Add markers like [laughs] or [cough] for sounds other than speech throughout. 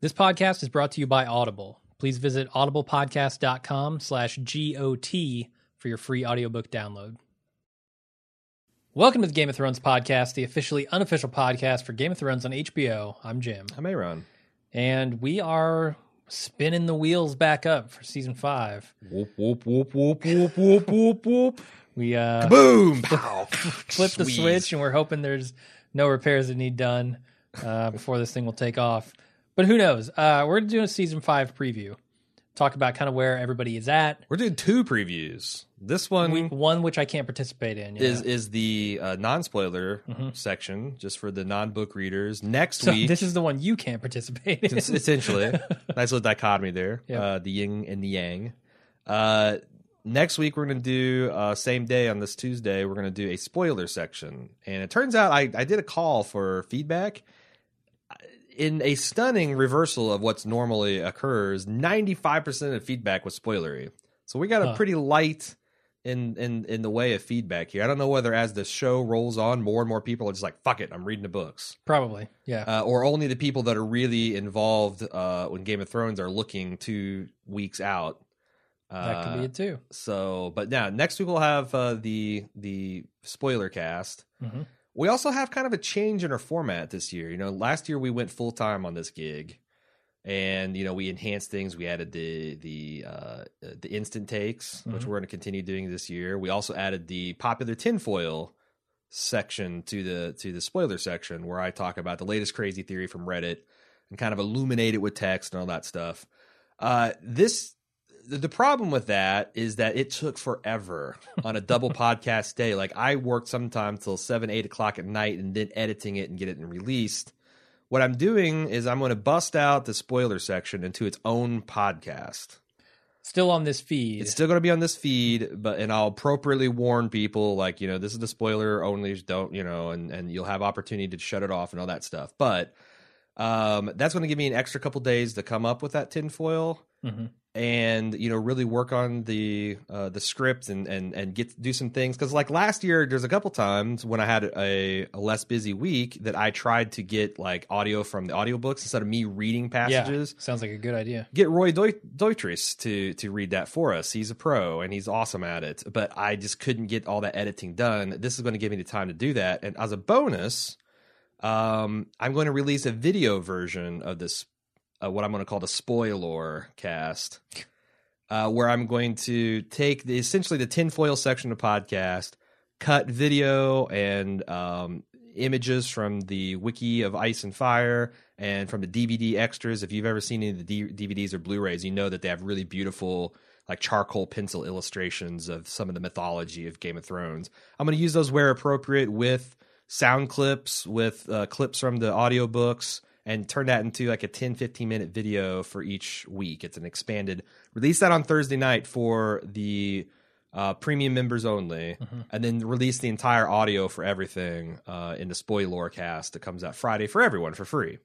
This podcast is brought to you by Audible. Please visit audiblepodcast.com slash G-O-T for your free audiobook download. Welcome to the Game of Thrones podcast, the officially unofficial podcast for Game of Thrones on HBO. I'm Jim. I'm Aaron. And we are spinning the wheels back up for season five. Whoop, whoop, whoop, whoop, whoop, whoop, whoop, whoop. We uh, Boom! Pow! flip [laughs] the switch and we're hoping there's no repairs that need done uh, before this thing will take off. But who knows? Uh, we're doing a season five preview. Talk about kind of where everybody is at. We're doing two previews. This one one which I can't participate in. is yeah. is the uh, non spoiler Mhm. section, just for the non book readers. Next so week, this is the one you can't participate in. es- essentially, [laughs] nice little dichotomy there. Uh, the yin and the yang. Uh, next week we're going to do uh, same day on this Tuesday. We're going to do a spoiler section, and it turns out I I did a call for feedback. In a stunning reversal of what's normally occurs, ninety five percent of feedback was spoilery. So we got a Huh. pretty light in in in the way of feedback here. I don't know whether as the show rolls on, more and more people are just like, "Fuck it, I'm reading the books." Probably, yeah. uh, or only the people that are really involved uh, when Game of Thrones are looking two weeks out. Uh, that could be it too. So, but now next week we'll have uh, the the spoiler cast. hmm We also have kind of a change in our format this year. You know, last year we went full time on this gig, and you know we enhanced things. We added the the uh, the instant takes, which Mhm. we're going to continue doing this year. We also added the popular tinfoil section to the to the spoiler section, where I talk about the latest crazy theory from Reddit and kind of illuminate it with text and all that stuff. Uh, this the, problem with that is that it took forever [laughs] on a double podcast day. Like I worked sometimes till seven, eight o'clock at night and then editing it and get it and released. What I'm doing is I'm going to bust out the spoiler section into its own podcast. Still on this feed. It's still going to be on this feed, but and I'll appropriately warn people like you know this is the spoiler only. Don't you know, and and you'll have opportunity to shut it off and all that stuff. But um, that's going to give me an extra couple days to come up with that tinfoil Mhm. And you know really work on the uh, the script and and and get do some things because like last year there's a couple times when I had a, a less busy week that I tried to get like audio from the audiobooks instead of me reading passages Yeah, sounds like a good idea. get Roy Deu- Dotrice to to read that for us. He's a pro and he's awesome at it. But I just couldn't get all that editing done. This is going to give me the time to do that. And as a bonus, um, I'm going to release a video version of this, uh, what I'm going to call the spoiler cast, uh, where I'm going to take the essentially the tinfoil section of podcast, cut video and um, images from the wiki of Ice and Fire and from the DVD extras. If you've ever seen any of the DVDs or Blu-rays, you know that they have really beautiful like charcoal pencil illustrations of some of the mythology of Game of Thrones. I'm going to use those where appropriate with sound clips, with uh, clips from the audiobooks and turn that into like a 10 15 minute video for each week. It's an expanded release that on Thursday night for the uh, premium members only, and then release the entire audio for everything uh, in the spoiler cast that comes out Friday for everyone for free.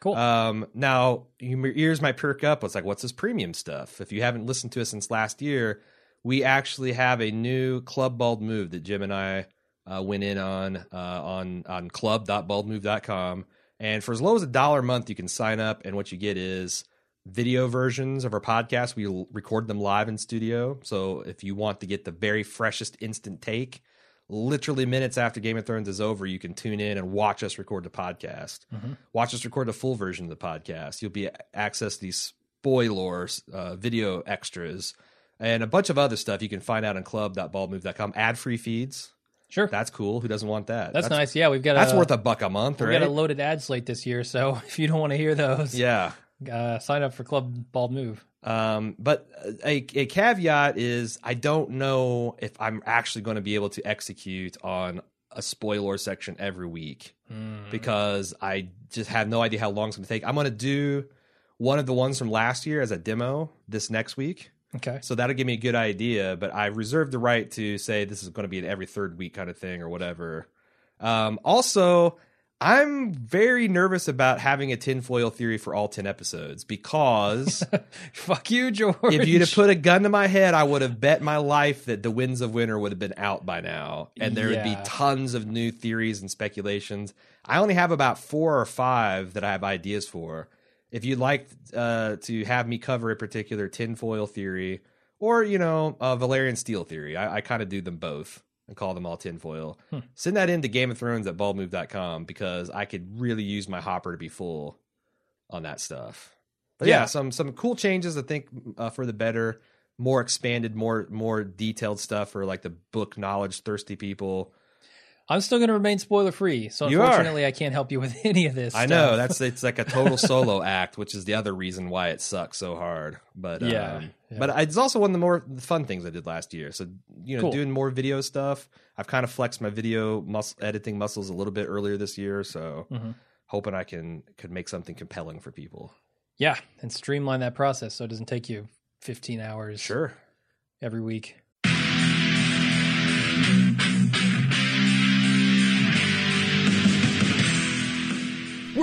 Cool. Um, now your ears might perk up. It's like, what's this premium stuff? If you haven't listened to us since last year, we actually have a new Club Bald Move that Jim and I uh, went in on uh, on on club.baldmove.com. And for as low as a dollar a month, you can sign up, and what you get is video versions of our podcast. We record them live in studio. So if you want to get the very freshest instant take, literally minutes after Game of Thrones is over, you can tune in and watch us record the podcast. Mhm. Watch us record the full version of the podcast. You'll be access these spoilers, uh, video extras, and a bunch of other stuff you can find out on club.baldmove.com. Ad free feeds. Sure. That's cool. Who doesn't want that? That's, nice. Yeah, we've got That's a, worth a buck a month, we right? got a loaded ad slate this year. So [laughs] if you don't want to hear those, yeah. uh, sign up for Club Bald Move. Um, but a, a caveat is I don't know if I'm actually going to be able to execute on a spoiler section every week Mm. because I just have no idea how long it's going to take. I'm going to do one of the ones from last year as a demo this next week. Okay. So that'll give me a good idea, but I reserve the right to say this is going to be an every third week kind of thing or whatever. Um, also, I'm very nervous about having a tinfoil theory for all 10 episodes because [laughs] Fuck you, George. if you'd have put a gun to my head, I would have bet my life that the Winds of Winter would have been out by now, and there would be tons of new theories and speculations. I only have about four or five that I have ideas for, if you'd like uh, to have me cover a particular tinfoil theory or you know uh, Valyrian steel theory, I, I kind of do them both and call them all tinfoil. Hmm. Send that in to Game of Thrones at baldmove.com because I could really use my hopper to be full on that stuff. But yeah, Yeah. some some cool changes I think uh, for the better, more expanded, more more detailed stuff for like the book knowledge thirsty people. I'm still going to remain spoiler free, so You are. unfortunately, I can't help you with [laughs] any of this. I stuff. know that's it's like a total [laughs] solo act, which is the other reason why it sucks so hard. But Yeah, um, yeah. but it's also one of the more fun things I did last year. So you know, Cool. doing more video stuff. I've kind of flexed my video mus- editing muscles a little bit earlier this year, so Mhm. hoping I can could make something compelling for people. Yeah, and streamline that process so it doesn't take you 15 hours Sure. every week.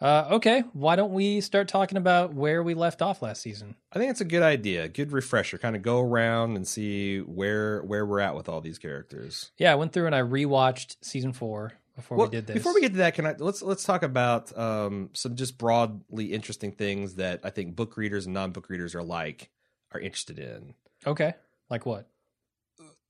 Uh, okay, why don't we start talking about where we left off last season? I think it's a good idea, good refresher. Kind of go around and see where where we're at with all these characters. Yeah, I went through and I rewatched season four before Well, we did this. Before we get to that, can I let's let's talk about um, some just broadly interesting things that I think book readers and non book readers are like are interested in. okay, like what?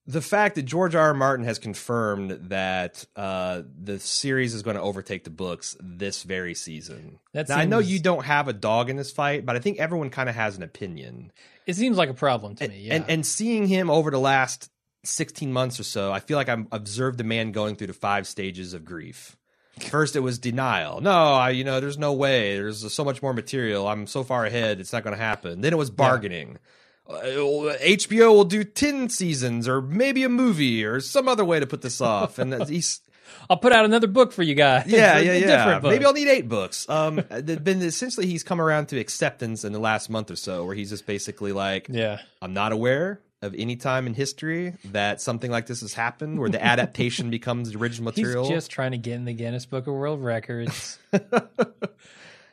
The fact that George R. R. Martin has confirmed that uh, the series is going to overtake the books this very season. That now, I know you don't have a dog in this fight, but I think everyone kind of has an opinion. It seems like a problem to and, me. Yeah. and and seeing him over the last 16 months or so, I feel like I'm observed the man going through the five stages of grief. First, it was denial. No, I, you know, there's no way. There's so much more material. I'm so far ahead. It's not going to happen. Then it was bargaining. Uh, HBO will do 10 seasons or maybe a movie or some other way to put this off. And he's, [laughs] I'll put out another book for you guys. yeah, [laughs] yeah, yeah. Maybe I'll need eight books. Um, [laughs] been essentially he's come around to acceptance in the last month or so, where he's just basically like, Yeah. I'm not aware of any time in history that something like this has happened, where the adaptation becomes the original He's material. just trying to get in the Guinness Book of World Records.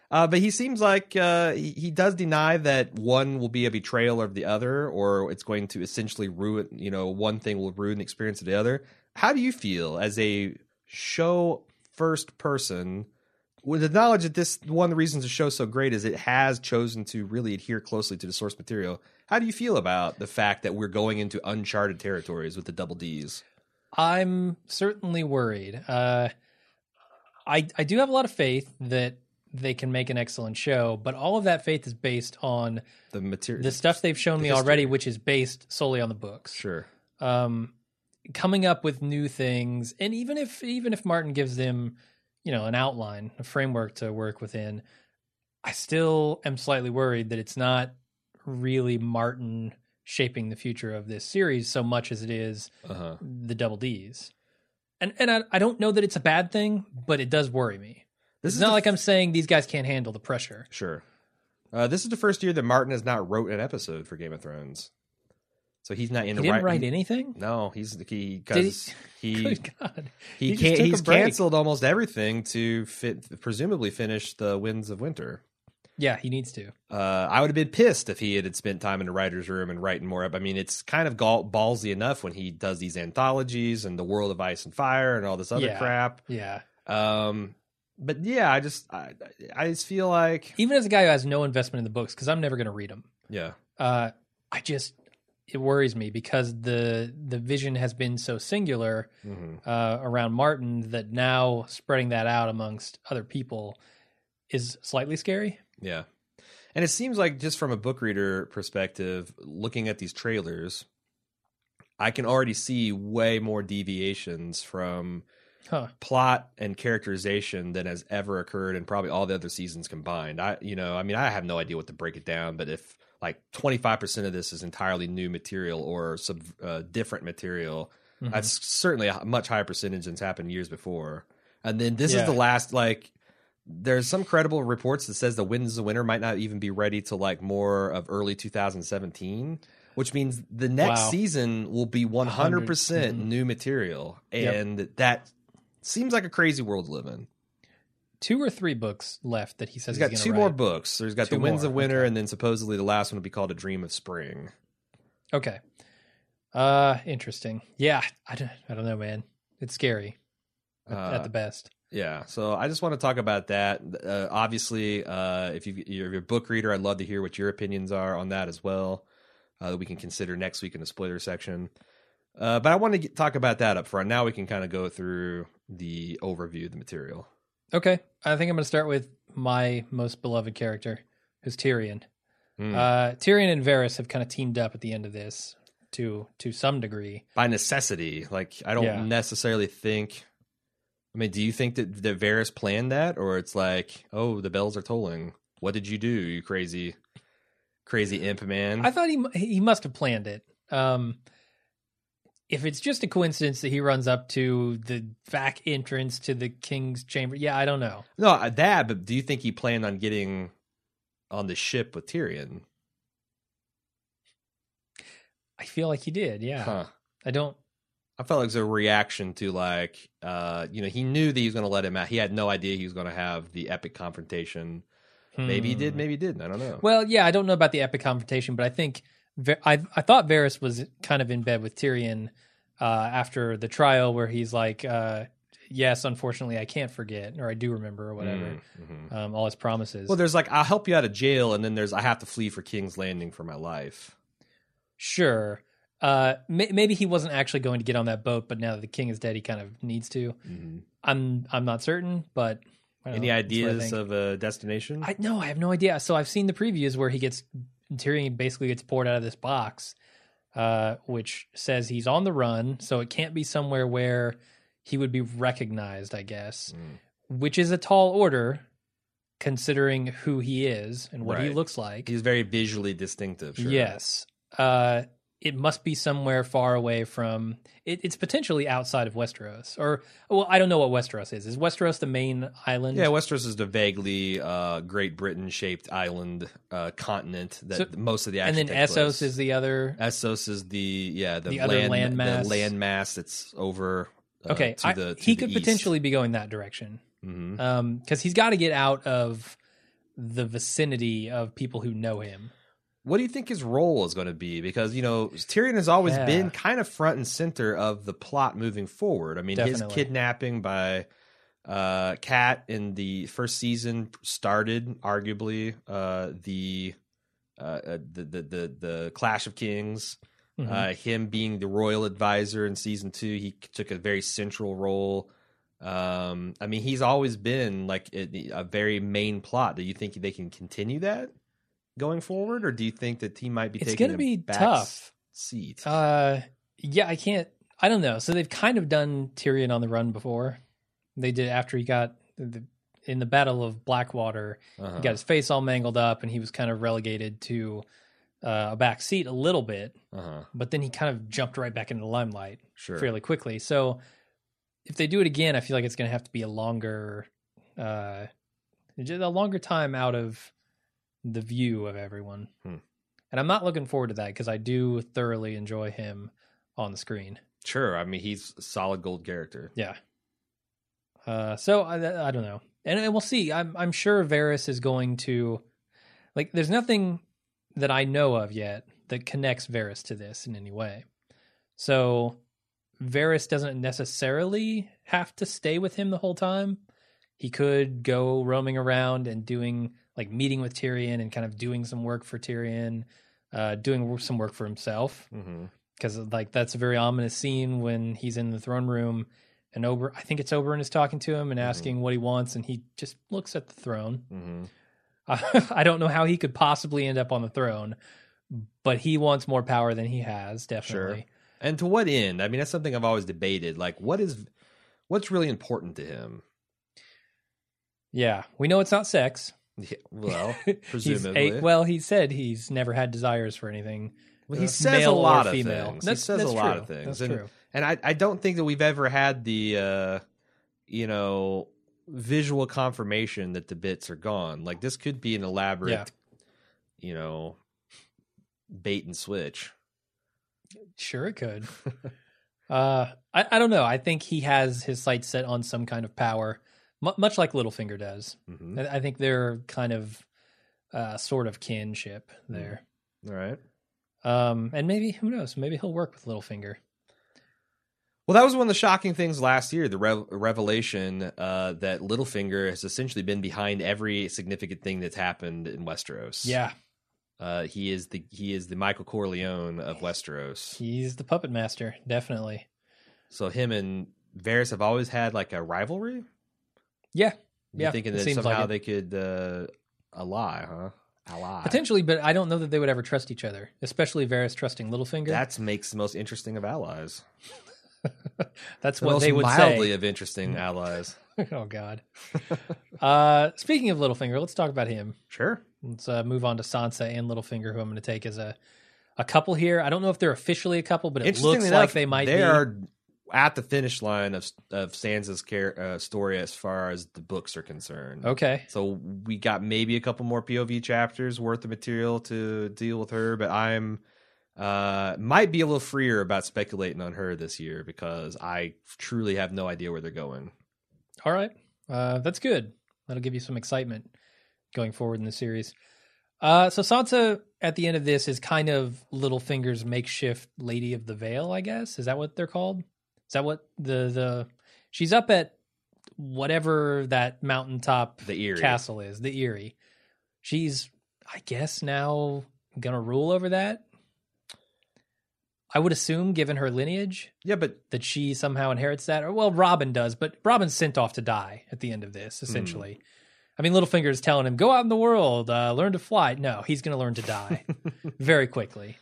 Uh, but he seems like uh, he, he does deny that one will be a betrayal of the other, or it's going to essentially ruin. You know, one thing will ruin the experience of the other. How do you feel as a show first person? With the knowledge that this one of the reasons the show's so great is it has chosen to really adhere closely to the source material. How do you feel about the fact that we're going into uncharted territories with the double D's? I'm certainly worried. Uh, I I do have a lot of faith that they can make an excellent show, but all of that faith is based on The material, the stuff they've shown The me history. already, which is based solely on the books. Sure. um, coming up with new things, and even if even if Martin gives them, you know, an outline, a framework to work within, I still am slightly worried that it's not really Martin shaping the future of this series so much as it is Uh-huh. the double D's. And and I, I don't know that it's a bad thing, but it does worry me. This it's is not the like I'm saying these guys can't handle the pressure. Sure. Uh, this is the first year that Martin has not wrote an episode for Game of Thrones, so he's not in He the didn't right. write anything. No, he's he [laughs] he- because he [laughs] God, he, He can't. He's canceled almost everything to fit, presumably finish the Winds of Winter. yeah, he needs to. Uh, I would have been pissed if he had spent time in the writer's room and writing more up. I mean, it's kind of gall- ballsy enough when he does these anthologies and the World of Ice and Fire and all this other Yeah. crap. Yeah, Um, but yeah, I just I, I just feel like even as a guy who has no investment in the books, because I'm never going to read them. yeah, uh, I just it worries me because the the vision has been so singular hmm uh, around Martin that now spreading that out amongst other people is slightly scary. Yeah. And it seems like just from a book reader perspective, looking at these trailers, I can already see way more deviations from Huh. plot and characterization than has ever occurred in probably all the other seasons combined. I you know, I mean I have no idea what to break it down, but if like 25% of this is entirely new material or some uh, different material, Mhm. that's certainly a much higher percentage than's happened years before. And then this is the last like there's some credible reports that says the Winds of Winter might not even be ready till like more of early 2017, which means the next Wow. season will be 100% Mhm. new material. Yep. And that seems like a crazy world to live in. Two or three books left that he says He's got he's two gonna more write. books. There's got Two The Winds more, of Winter, okay. and then supposedly the last one will be called A Dream of Spring. Okay. Uh, interesting. Yeah, I don't, I don't know, man. It's scary at, Uh, at the best. Yeah, so I just want to talk about that. Uh, obviously, uh, if you, you're a book reader, I'd love to hear what your opinions are on that as well. Uh, that we can consider next week in the spoiler section. Uh, but I want to get, talk about that up front. Now we can kind of go through the overview of the material. Okay, I think I'm going to start with my most beloved character, who's Tyrion. Hmm. Uh, Tyrion and Varys have kind of teamed up at the end of this to to some degree. By necessity, like I don't Yeah. necessarily think. I mean, do you think that that Varys planned that, or it's like, oh, the bells are tolling? What did you do, you crazy, crazy imp man? I thought he he must have planned it. Um, if it's just a coincidence that he runs up to the back entrance to the king's chamber, yeah, I don't know. No, uh, that. But do you think he planned on getting on the ship with Tyrion? I feel like he did. Yeah, Huh. I don't. I felt like it was a reaction to like, uh, you know, he knew that he was going to let him out. He had no idea he was going to have the epic confrontation. Maybe he did, Hmm. maybe he didn't. I don't know. Well, yeah, I don't know about the epic confrontation, but I think I I thought Varys was kind of in bed with Tyrion uh, after the trial, where he's like, uh, "Yes, unfortunately, I can't forget, or I do remember, or whatever." Mhm. Um, all his promises. Well, there's like, I'll help you out of jail, and then there's I have to flee for King's Landing for my life. Sure. Uh, may- maybe he wasn't actually going to get on that boat, but now that the king is dead, he kind of needs to. Mhm. I'm I'm not certain, but I Any know. That's what I ideas of a destination? I no, I have no idea. So I've seen the previews where he gets Tyrion basically gets poured out of this box, uh, which says he's on the run, so it can't be somewhere where he would be recognized, I guess. Mm. Which is a tall order, considering who he is and what he looks like. He's very visually distinctive. Sure. Yes. Uh, it must be somewhere far away from. It, it's potentially outside of Westeros, or well, I don't know what Westeros is. Is Westeros the main island? Yeah, Westeros is the vaguely uh, Great Britain shaped island uh, continent that So- most of the and then Essos place. is the other. Essos is the yeah the, The other land, landmass. the landmass that's over. Uh, Okay, to the, to he could east. potentially be going that direction Mhm. Um, because he's got to get out of the vicinity of people who know him. What do you think his role is going to be? Because you know Tyrion has always Yeah. been kind of front and center of the plot moving forward. I mean, his kidnapping by uh, Cat in the first season started arguably uh, the, uh, uh, the the the the Clash of Kings. Mhm. Uh, him being the royal advisor in season two, he took a very central role. Um, I mean, he's always been like a, a very main plot. Do you think they can continue that going forward, or do you think that he might be It's taking gonna a be tough. seat? Uh, yeah, I can't. I don't know. So they've kind of done Tyrion on the run before. They did after he got the, in the Battle of Blackwater. Uh-huh. He got his face all mangled up, and he was kind of relegated to uh, a back seat a little bit, Uh huh. but then he kind of jumped right back into the limelight Sure. fairly quickly. So if they do it again, I feel like it's going to have to be a longer, uh, a longer time out of the view of everyone. Hmm. And I'm not looking forward to that because I do thoroughly enjoy him on the screen. Sure. I mean, he's a solid gold character. Yeah. Uh, so I, I don't know, and, and we'll see. I'm I'm sure Varys is going to, like, there's nothing that I know of yet that connects Varys to this in any way. So Varys doesn't necessarily have to stay with him the whole time. He could go roaming around and doing like meeting with Tyrion and kind of doing some work for Tyrion, uh, doing some work for himself Mm-hmm. because like that's a very ominous scene when he's in the throne room and Ober I think it's Oberyn is talking to him and asking what he wants and he just looks at the throne. Mm-hmm. [laughs] I don't know how he could possibly end up on the throne, but he wants more power than he has, definitely. And to what end? I mean, that's something I've always debated. Like, what is, what's really important to him? Yeah, we know it's not sex. Yeah, well, [laughs] presumably. a, well, he said he's never had desires for anything. Well, he uh, says male a lot of female. things. That's- he says that's a lot true. of things. That's and, true. And I, I don't think that we've ever had the, uh, you know, visual confirmation that the bits are gone. Like this could be an elaborate, Yeah. you know, bait and switch. Sure, it could. [laughs] uh, I, I don't know. I think he has his sights set on some kind of power, mu much like Littlefinger does. hmm I, I think they're kind of uh, sort of kinship there. All right. Um, and maybe who knows? Maybe he'll work with Littlefinger. Well, that was one of the shocking things last year. The rev- revelation uh, that Littlefinger has essentially been behind every significant thing that's happened in Westeros. Yeah, uh, he is the he is the Michael Corleone of Westeros. he's the puppet master, definitely. So him and Varys have always had like a rivalry. Yeah, You Yeah, thinking that seems somehow like they could uh, ally, huh? Ally. potentially, but I don't know that they would ever trust each other, especially Varys trusting Littlefinger. That makes the most interesting of allies. [laughs] That's The what they would mildly say. of interesting allies. [laughs] oh God. [laughs] uh, speaking of Littlefinger, let's talk about him. Sure. Let's uh, move on to Sansa and Littlefinger, who I'm going to take as a a couple here. I don't know if they're officially a couple, but it looks Interestingly like they might they be. are at the finish line of of Sansa's care, uh, story as far as the books are concerned. Okay. So we got maybe a couple more POV chapters worth of material to deal with her, but I'm uh might be a little freer about speculating on her this year because I truly have no idea where they're going. All right. Uh, that's good. That'll give you some excitement going forward in the series. Uh, so Sansa at the end of this is kind of Littlefinger's makeshift Lady of the Vale, I guess. Is that what they're called? Is that what the the she's up at whatever that mountaintop The Eyrie. castle is, the Eyrie. She's, I guess, now gonna rule over that. I would assume, given her lineage, Yeah, but that she somehow inherits that. Or well, Robin does, but Robin's sent off to die at the end of this. Essentially, I mean, Littlefinger is telling him, "Go out in the world, uh, learn to fly." No, he's going to learn to die [laughs] very quickly.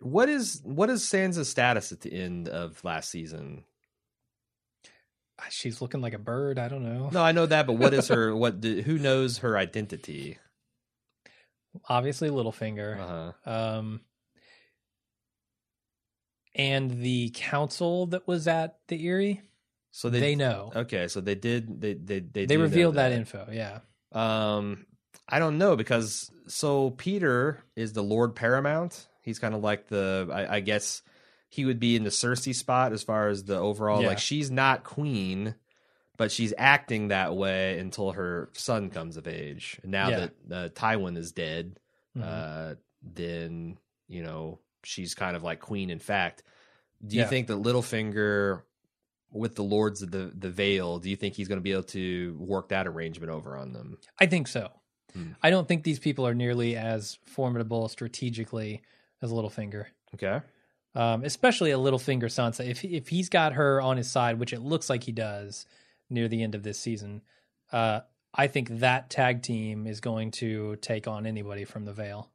What is what is Sansa's status at the end of last season? She's looking like a bird. I don't know. No, I know that, but what is her [laughs] what do, who knows her identity? Obviously, Littlefinger. Uh-huh. Um, and the council that was at the Eyrie, So they, they, know. Okay, so they did they they they, they revealed that info. Yeah. Um, I don't know because so Petyr is the Lord Paramount. He's kind of like the I, I guess he would be in the Cersei spot as far as the overall. Yeah. Like she's not queen, but she's acting that way until her son comes of age. And now Yeah. that uh, Tywin is dead, Mhm. uh, then you know she's kind of like queen. In fact, do you Yeah. think that Littlefinger? With the Lords of the the Vale, do you think he's going to be able to work that arrangement over on them? I think so. Hmm. I don't think these people are nearly as formidable strategically as Littlefinger. Okay. um, especially a Littlefinger Sansa. If if he's got her on his side, which it looks like he does near the end of this season, uh, I think that tag team is going to take on anybody from the Vale.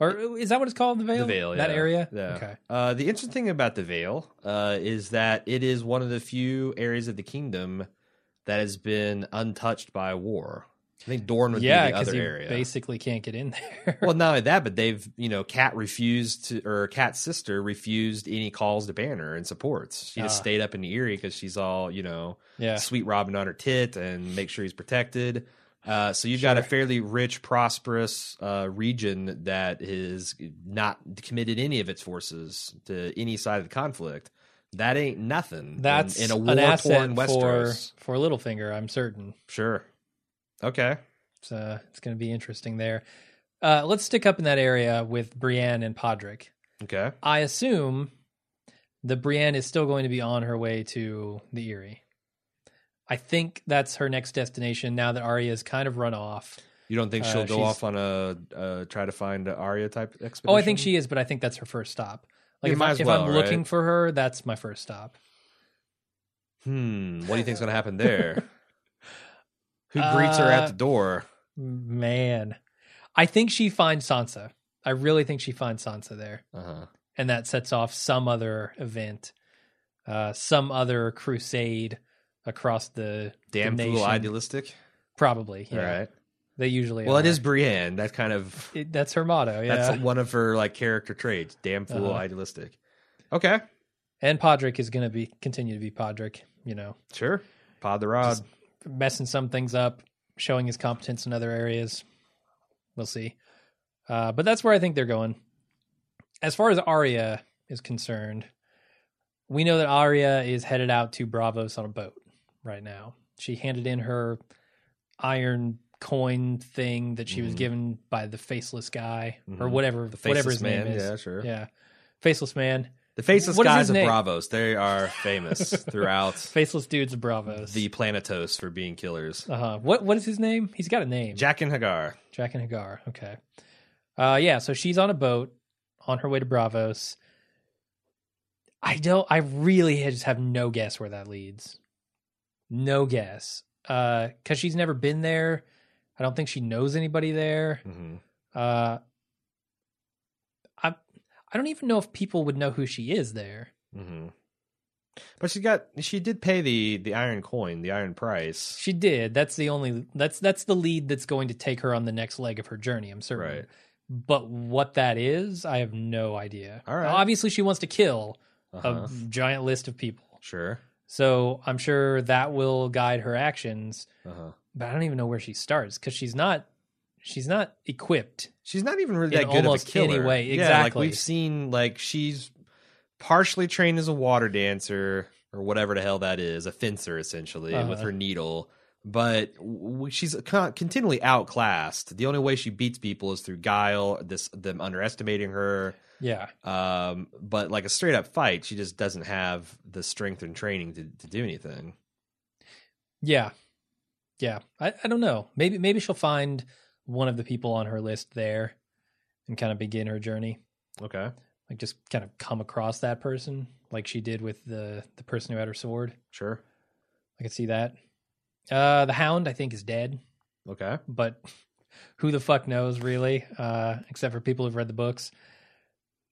Or is that what it's called? The Vale. The Vale, That yeah. area. Yeah. Okay. Uh, the interesting thing about the Vale uh, is that it is one of the few areas of the kingdom that has been untouched by war. I think Dorne would yeah, be the other you area. basically can't get in there. well, [laughs] not only that, but they've you know, Kat refused to, or Kat's sister refused any calls to Banner and supports. She just Ah. stayed up in the Eyrie because she's all you know, yeah, sweet Robin on her tit and make sure he's protected. Uh, so you've got a fairly rich, prosperous uh, region that is not committed any of its forces to any side of the conflict. That ain't nothing. that's in, a an war asset torn for Westeros. for Littlefinger. I'm certain. Sure. Okay. So uh, it's going to be interesting there. Uh, let's stick up in that area with Brienne and Podrick. Okay. I assume that Brienne is still going to be on her way to the Eyrie. I think that's her next destination now that Arya's kind of run off. You don't think Uh, she'll go off on a uh, try to find Arya type expedition? Oh, I think she is, but I think that's her first stop. Like You if, I, well, I'm looking for her, that's my first stop. Hmm. What do you think's going to happen there? [laughs] Who greets her at Uh, the door? Man, I think she finds Sansa. I really think she finds Sansa there, Uh-huh. and that sets off some other event, uh, some other crusade across the Damn the fool, idealistic. Probably, yeah. All right. They usually Well, it are. is Brienne. That kind of It, that's her motto, yeah. that's one of her like character traits. Damn fool, Uh-huh. idealistic. Okay. and Podrick is going to be continue to be Podrick. You know, Sure. Pod the rod. Just- messing some things up, showing his competence in other areas. We'll see. Uh, but that's where I think they're going. As far as Arya is concerned, we know that Arya is headed out to Braavos on a boat right now. She handed in her iron coin thing that she was Mhm. given by the faceless guy or Mhm. whatever, the whatever faceless his man. name is. Yeah, sure. Yeah, faceless man, The faceless What guys of name? Braavos. They are famous [laughs] throughout faceless dudes of Braavos. the Planetos for being killers. uh huh. What what is his name? He's got a name. Jaqen H'ghar. Jack and Hagar. Okay. Uh yeah, so she's on a boat on her way to Braavos. I don't I really just have no guess where that leads. No guess. Uh cuz she's never been there. I don't think she knows anybody there. hmm Uh I don't even know if people would know who she is there. hmm But she got she did pay the the iron coin, the iron price. She did. That's the only that's that's the lead that's going to take her on the next leg of her journey, I'm certain. Right. But what that is, I have no idea. All right. Obviously she wants to kill Uh-huh. a giant list of people. Sure. So I'm sure that will guide her actions, Uh-huh. but I don't even know where she starts because she's not she's not equipped. She's not even really that good of a killer. any way. Yeah, like Exactly. we've seen like she's partially trained as a water dancer or whatever the hell that is, a fencer essentially with Uh-huh. her needle. But she's continually outclassed. The only way she beats people is through guile, this them underestimating her. Yeah. Um, but like a straight up fight, she just doesn't have the strength and training to, to do anything. Yeah. Yeah. I, I don't know. Maybe maybe she'll find one of the people on her list there and kind of begin her journey. Okay, Like just kind of come across that person like she did with the the person who had her sword. sure. I could see that. Uh the hound I think is dead, Okay, but who the fuck knows really? Uh except for people who've read the books.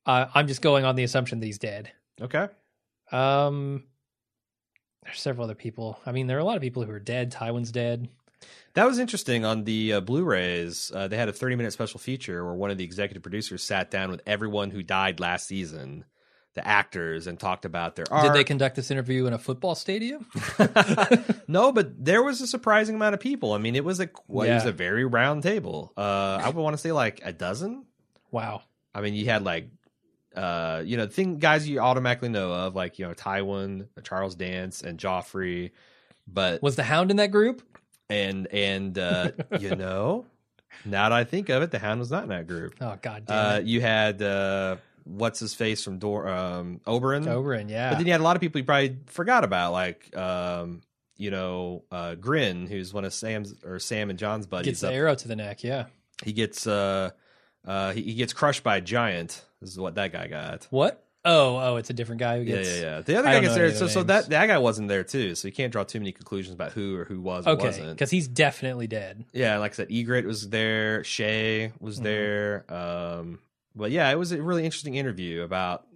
Uh, I'm just going on the assumption that he's dead. okay. Um there's several other people. I mean, there are a lot of people who are dead. Tywin's dead. That was interesting on the uh, Blu-rays. Uh, they had a 30-minute special feature where one of the executive producers sat down with everyone who died last season, the actors, and talked about their art. Did they conduct this interview in a football stadium? [laughs] [laughs] no, but there was a surprising amount of people. I mean, it was a well, it was a very round table. Uh, I would want to say like a dozen. Wow. I mean, you had like, uh, you know, thing guys you automatically know of, like you know, Tywin, Charles Dance, and Joffrey. But Was the hound in that group? And and uh, you [laughs] know, now that I think of it, the Hound was not in that group. Oh god damn Uh, it. you had uh, what's his face from Dor- um, Oberyn. Oberyn, yeah. But then you had a lot of people you probably forgot about, like um, you know, uh, Grenn, who's one of Sam's or Sam and Jon's buddies. Gets the up- arrow to the neck, yeah. he gets uh, uh, he, he gets crushed by a giant. This is what that guy got. What? Oh, oh, it's a different guy who Yeah, gets yeah, yeah. The other guy gets there. So, so that that guy wasn't there too. So you can't draw too many conclusions about who or who was or Okay, because he's definitely dead. Yeah, like I said, Ygritte was there, Shae was Mhm. there. Um, but yeah, it was a really interesting interview about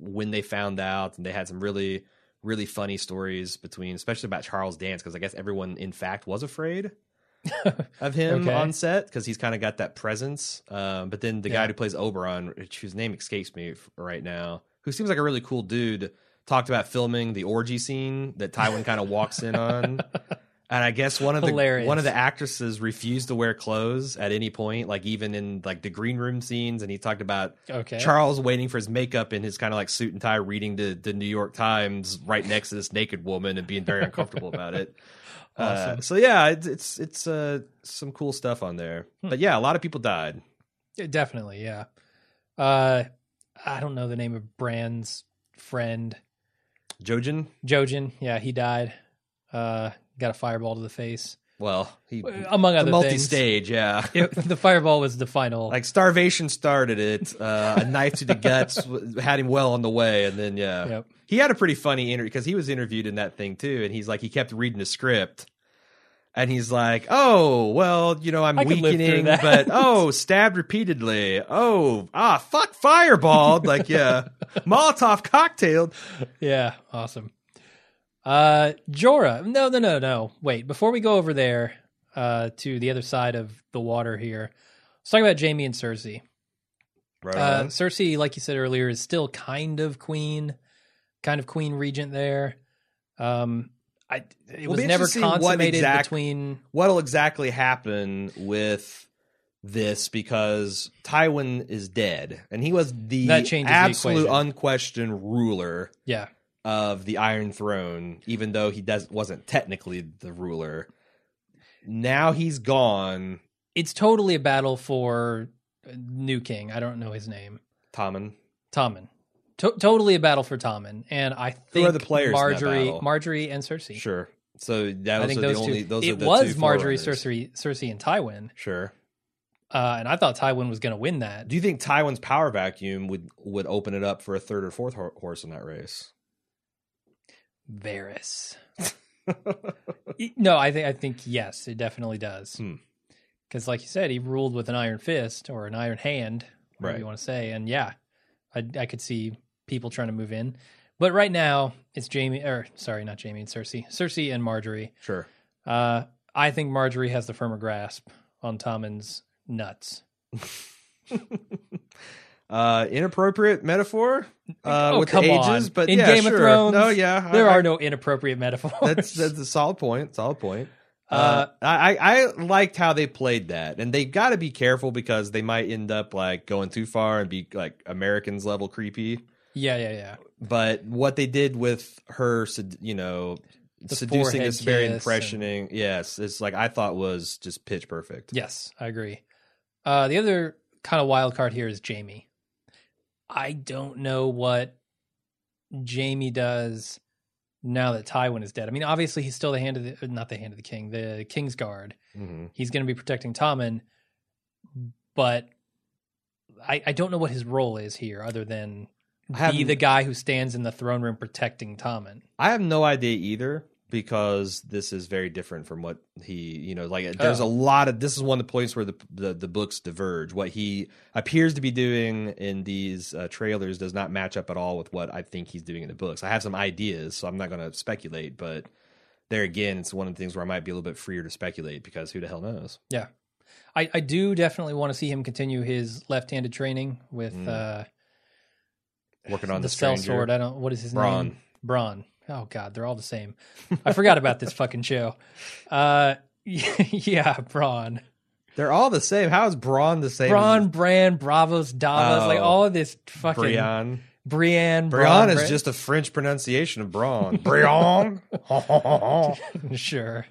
when they found out, and they had some really, really funny stories between, especially about Charles Dance, because I guess everyone, in fact, was afraid. [laughs] of him Okay. on set because he's kind of got that presence. Um, but then the guy who plays Oberyn, which whose name escapes me f- right now, who seems like a really cool dude, talked about filming the orgy scene that Tywin kind of walks in on. [laughs] And I guess one of the Hilarious. one of the actresses refused to wear clothes at any point, like even in like the green room scenes. And he talked about Okay. Charles waiting for his makeup in his kind of like suit and tie, reading the the New York Times right next to this naked woman and being very uncomfortable about it. [laughs] Uh, Awesome. so yeah, it's it's it's uh, some cool stuff on there. Hmm. But yeah, a lot of people died. Yeah, Definitely, yeah. Uh, I don't know the name of Bran's friend, Jojen, Jojen. Yeah, he died. Uh, got a fireball to the face, well, he among the other multi-stage, yeah. It- the fireball was the final. Like starvation started it. Uh, a knife to the guts [laughs] had him well on the way, and then yeah, Yep. he had a pretty funny interview because he was interviewed in that thing too, and he's like he kept reading the script, and he's like, "Oh, well, you know, I'm I could live through weakening, but [laughs] oh, stabbed repeatedly. Oh, ah, fuck, fireballed. like yeah, Molotov cocktailed. Yeah, awesome. Uh Jorah. No, no, no, no. Wait, before we go over there uh to the other side of the water here. Let's talk about Jaime and Cersei. Right Uh. Cersei, like you said earlier, is still kind of queen, kind of queen regent there. Um I it Will was never interesting what consummated exact- between what'll exactly happen with this because Tywin is dead and he was the changes the absolute unquestioned ruler yeah. of the Iron Throne even though he does wasn't technically the ruler now he's gone It's totally a battle for new king. I don't know his name. Tommen Tommen. To- totally a battle for Tommen, and I think Who are the players Margaery. Margaery, and Cersei. sure so that I was think the those only two. those are it the was Margaery. Cersei, Cersei, and Tywin, sure uh, and I thought Tywin was going to win that. do you think Tywin's power vacuum would would open it up for a third or fourth ho- horse in that race Varys. [laughs] No, I think I think yes, it definitely does. Hmm. Because, like you said, he ruled with an iron fist or an iron hand, whatever Right. you want to say. And yeah, I, I could see people trying to move in. But right now, it's Jaime, or sorry, not Jaime and Cersei, Cersei and Margaery. sure Uh, I think Margaery has the firmer grasp on Tommen's nuts. [laughs] uh inappropriate metaphor uh Oh, with come ages on. but In yeah, Game of sure. Thrones, no yeah There I- are no inappropriate metaphors. that's that's a solid point solid point uh, Uh, I, I I liked how they played that, and they got to be careful because they might end up like going too far and be like Americans level creepy. Yeah, yeah, yeah. But what they did with her, you know, The seducing us, very impressioning. Yes, it's like I thought was just pitch perfect. Yes, I agree. Uh, the other kind of wild card here is Jaime. I don't know what Jaime does now that Tywin is dead. I mean, obviously he's still the hand of the not the hand of the king, the King's Guard. hmm He's going to be protecting Tommen, but I, I don't know what his role is here, other than be the guy who stands in the throne room protecting Tommen. I have no idea either because this is very different from what he, you know, like there's Oh. a lot of this is one of the points where the the, the books diverge. What he appears to be doing in these uh, trailers does not match up at all with what I think he's doing in the books. I have some ideas, so I'm not going to speculate, but there again, it's one of the things where I might be a little bit freer to speculate because who the hell knows? Yeah. I, I do definitely want to see him continue his left-handed training with Mm. uh, Working on the the, cell stranger. sword. I don't. What is his Bronn. name? Bronn. Oh God, they're all the same. I forgot about this fucking show. Uh, [laughs] yeah, Bronn. They're all the same. How is Bronn the same? Bronn, Bran, Braavos, Davos, like Oh. all of this fucking Brian. Brienne. Brian is Bran- just a French pronunciation of Bronn. [laughs] Brian. [laughs] sure.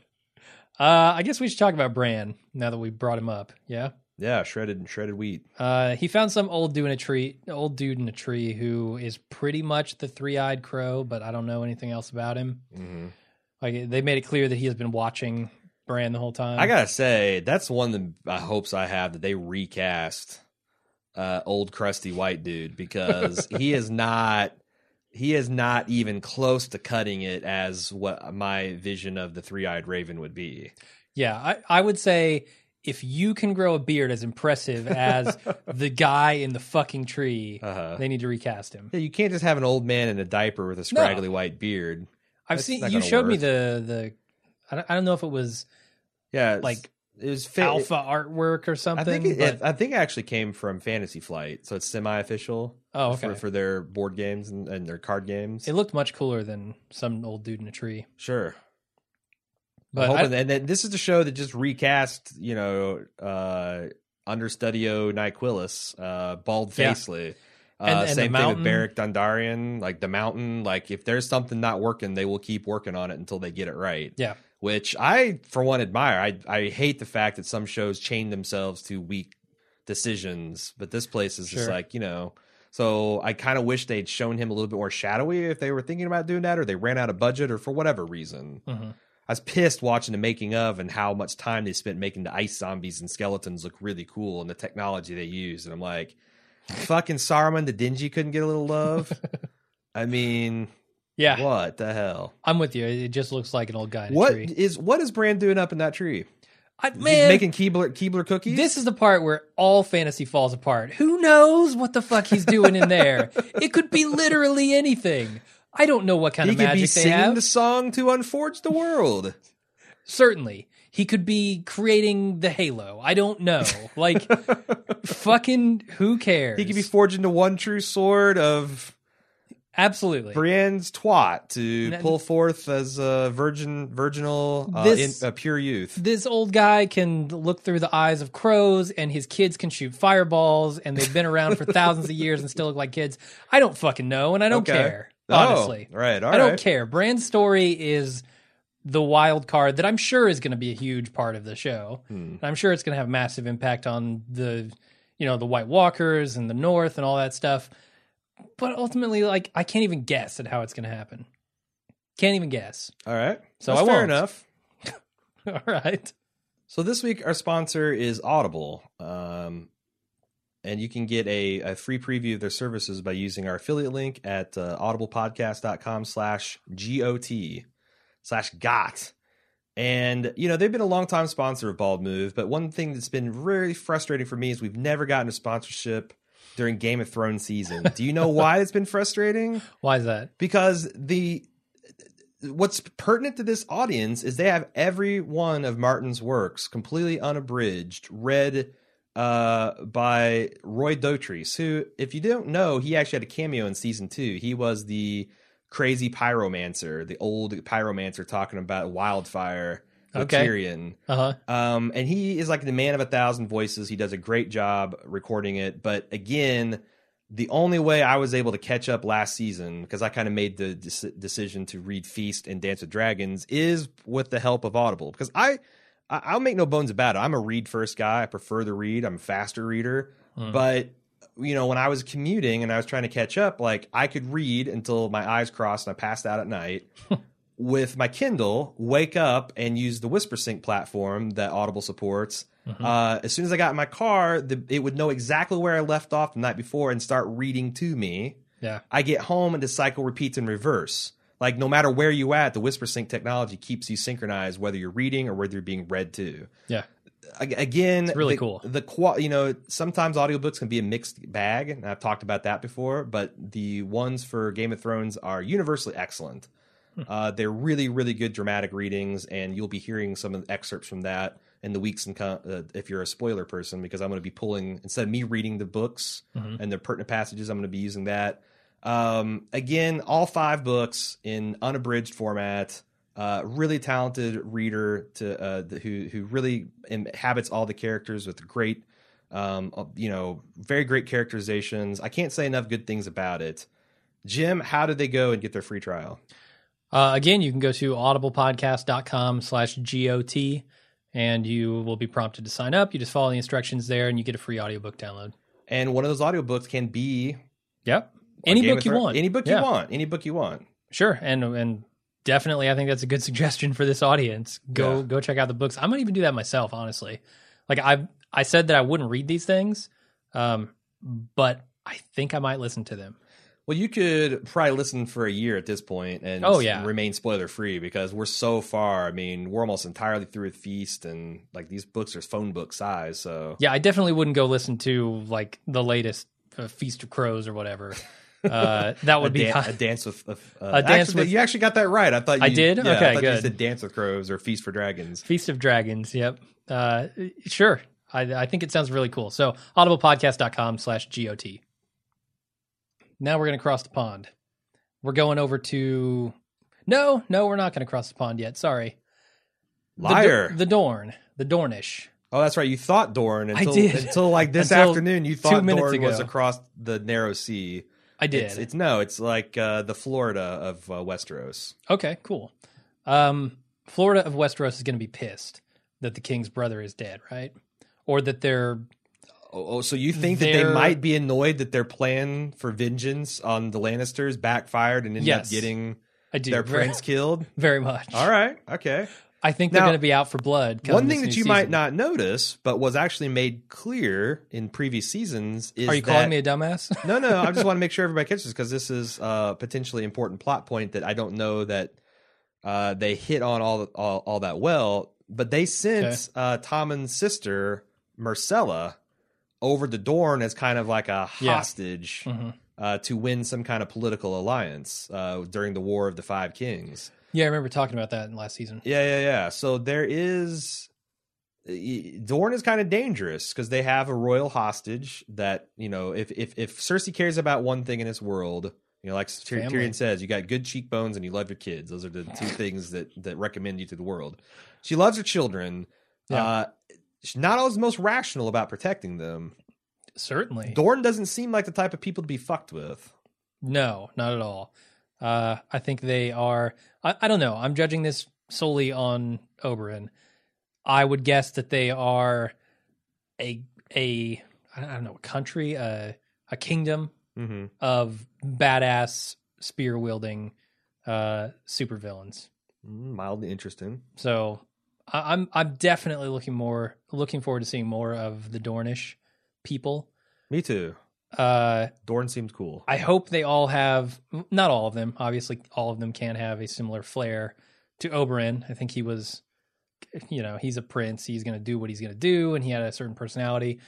Uh, I guess we should talk about Bran now that we brought him up. Yeah. Yeah, shredded and shredded wheat. Uh, he found some old dude in a tree, old dude in a tree who is pretty much the three-eyed crow, but I don't know anything else about him. hmm Like they made it clear that he has been watching Bran the whole time. I gotta say, that's one of the uh, hopes I have that they recast uh, old crusty white dude because [laughs] he is not he is not even close to cutting it as what my vision of the three eyed raven would be. Yeah, I, I would say if you can grow a beard as impressive as [laughs] the guy in the fucking tree, Uh-huh. they need to recast him. Yeah, you can't just have an old man in a diaper with a scraggly white beard. I've That's seen you showed me the the I don't, I don't know if it was Yeah, like it was fa- alpha artwork or something. I think it, I think it actually came from Fantasy Flight, so it's semi-official. Oh, okay. For, for their board games and, and their card games. it looked much cooler than some old dude in a tree. sure. But I- and then this is the show that just recast, you know, uh, understudio Nyquilus, uh, bald Yeah. Uh, And- and the same thing with Beric Dondarrion, like the mountain. Like if there's something not working, they will keep working on it until they get it right. yeah, Which I, for one, admire. I I hate the fact that some shows chain themselves to weak decisions, but this place is just like you know. So I kind of wish they'd shown him a little bit more shadowy if they were thinking about doing that, or they ran out of budget, or for whatever reason. Mhm. I was pissed watching the making of and how much time they spent making the ice zombies and skeletons look really cool and the technology they used. And I'm like, fucking Saruman the Dingy couldn't get a little love. I mean, yeah. what the hell? I'm with you. It just looks like an old guy in a What tree. is what is Bran doing up in that tree? I, He's man, making Keebler Keebler cookies. This is the part where all fantasy falls apart. Who knows what the fuck he's doing in there? [laughs] it could be literally anything. I don't know what kind he of could be they singing have. the song to unforge the world. [laughs] Certainly. He could be creating the halo. I don't know. [laughs] Like fucking who cares? He could be forging the one true sword of Absolutely. Brienne's twat to pull forth as a virgin, virginal, uh, This- in, a pure youth. this old guy can look through the eyes of crows and his kids can shoot fireballs and they've been around for thousands of years and still look like kids. I don't fucking know and I don't Okay. care. Oh, Honestly. right, all I don't right. care. Bran story is the wild card that I'm sure is going to be a huge part of the show. Hmm. I'm sure it's going to have massive impact on the you know the White Walkers and the North and all that stuff. But ultimately like I can't even guess at how it's going to happen. Can't even guess. All right. So That's I fair won't. enough. [laughs] all right. So this week our sponsor is Audible. Um, and you can get a, a free preview of their services by using our affiliate link at uh, audiblepodcast.com slash G-O-T slash got. And, you know, they've been a long time sponsor of Bald Move, but one thing that's been really frustrating for me is we've never gotten a sponsorship during Game of Thrones season. Do you know why it's been frustrating? [laughs] Why is that? because the what's pertinent to this audience is they have every one of Martin's works completely unabridged, read uh, by Roy Dotrice, who, if you don't know, he actually had a cameo in season two. He was the crazy pyromancer, the old pyromancer talking about wildfire with Okay. Tyrion. Uh-huh. Um, and he is like the man of a thousand voices. He does a great job recording it. But again, the only way I was able to catch up last season, because I kind of made the dec- decision to read Feast and Dance with Dragons, is with the help of Audible. Because I, I, I'll make no bones about it. I'm a read first guy. I prefer to read. I'm a faster reader. But you know, when I was commuting and I was trying to catch up, like I could read until my eyes crossed and I passed out at night. [laughs] with my Kindle, wake up and use the WhisperSync platform that Audible supports. Uh, as soon as I got in my car, the, it would know exactly where I left off the night before and start reading to me. Yeah. I get home and the cycle repeats in reverse. Like no matter where you at, the Whisper Sync technology keeps you synchronized whether you're reading or whether you're being read to. Yeah. Ag- Again, really the, cool. The qua- you know, sometimes audiobooks can be a mixed bag, and I've talked about that before. But the ones for Game of Thrones are universally excellent. Hmm. Uh, they're really, really good dramatic readings, and you'll be hearing some of the excerpts from that in the weeks and co- uh, if you're a spoiler person, because I'm going to be pulling instead of me reading the books Mm-hmm. and the pertinent passages, I'm going to be using that. Um, again, all five books in unabridged format. Uh, really talented reader to uh, the, who who really inhabits all the characters with great, um, you know, very great characterizations. I can't say enough good things about it. Jim, how did they go and get their free trial? Uh, again, you can go to audiblepodcast.com slash GOT and you will be prompted to sign up. You just follow the instructions there and you get a free audiobook download. And one of those audiobooks can be Yep. Any Game book you Thrones- want. Any book Yeah. you want. Any book you want. Sure. And and definitely I think that's a good [laughs] suggestion for this audience. Go Yeah. go check out the books. I might even do that myself, honestly. Like I I said that I wouldn't read these things, um, but I think I might listen to them. Well, you could probably listen for a year at this point and Oh, yeah. remain spoiler free because we're so far. I mean, we're almost entirely through with Feast, and like these books are phone book size. So Yeah, I definitely wouldn't go listen to like the latest uh, Feast of Crows or whatever. [laughs] Uh, that would a, be dan- a dance with uh, A dance actually, with- You actually got that right. I thought you, I did? Yeah, Okay, I thought You good. said Dance with Crows or Feast for Dragons. Feast of Dragons. Yep. Uh, sure. I, I think it sounds really cool. So audiblepodcast.com slash GOT. Now we're going to cross the pond. We're going over to. No, no, we're not going to cross the pond yet. Sorry. The Liar. The, Dorn. The Dornish. oh, that's right. You thought Dorn until did. until like this [laughs] Until afternoon. You thought Dorn was ago. across the narrow sea. I did. It's, it's no. It's like uh, the Florida of uh, Westeros. Okay, cool. Um, Florida of Westeros is going to be pissed that the king's brother is dead, right? Or that they're Oh, oh, so you think that they might be annoyed that their plan for vengeance on the Lannisters backfired and ended Yes. up getting I do their very, prince killed? [laughs] very much. All right, okay. I think they're going to be out for blood. One thing that you might not notice, but was actually made clear in previous seasons, is Are you that, calling me a dumbass? [laughs] no, no. I just want to [laughs] make sure everybody catches because this is a potentially important plot point that I don't know that uh, they hit on all, all all that well. But they sent Okay. uh, Tommen's sister Myrcella over to Dorne as kind of like a Yeah. hostage Mhm. uh, to win some kind of political alliance uh, during the War of the Five Kings. Yeah, I remember talking about that in last season. Yeah, yeah, yeah. So there is Dorne is kind of dangerous because they have a royal hostage that you know if if if Cersei cares about one thing in this world, you know, like Family. Tyrion says, you got good cheekbones and you love your kids. Those are the two [laughs] things that that recommend you to the world. She loves her children. Yeah. Uh, she's not always the most rational about protecting them. Certainly. Dorne doesn't seem like the type of people to be fucked with. No, not at all. Uh, I think they are. I, I don't know. I'm judging this solely on Oberyn. I would guess that they are a a I don't know a country, a a kingdom Mm-hmm. of badass spear wielding uh, supervillains. Mm, Mildly interesting. So I, I'm I'm definitely looking more looking forward to seeing more of the Dornish people. Me too. Uh, Dorne seems cool. I hope they all have not all of them. Obviously, all of them can have a similar flair to Oberyn. I think he was, you know, he's a prince. He's going to do what he's going to do, and he had a certain personality.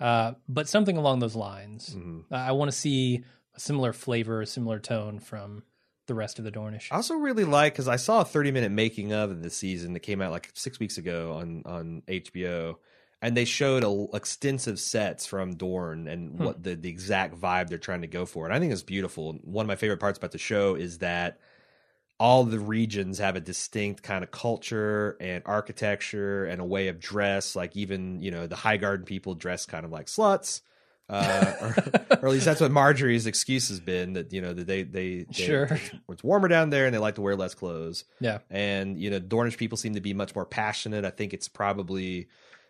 Uh, but something along those lines. Mhm. I want to see a similar flavor, a similar tone from the rest of the Dornish. I also really like because I saw a 30 minute making of of the season that came out like six weeks ago on on HBO, and they showed a, extensive sets from Dorne and Hmm. what the the exact vibe they're trying to go for, and I think it's beautiful. One of my favorite parts about the show is that all the regions have a distinct kind of culture and architecture and a way of dress. Like even you know the High Garden people dress kind of like sluts. Uh, [laughs] or, or at least that's what Margaery's excuse has been that you know that they they, they Sure. it's warmer down there and they like to wear less clothes Yeah. and you know Dornish people seem to be much more passionate. I think it's probably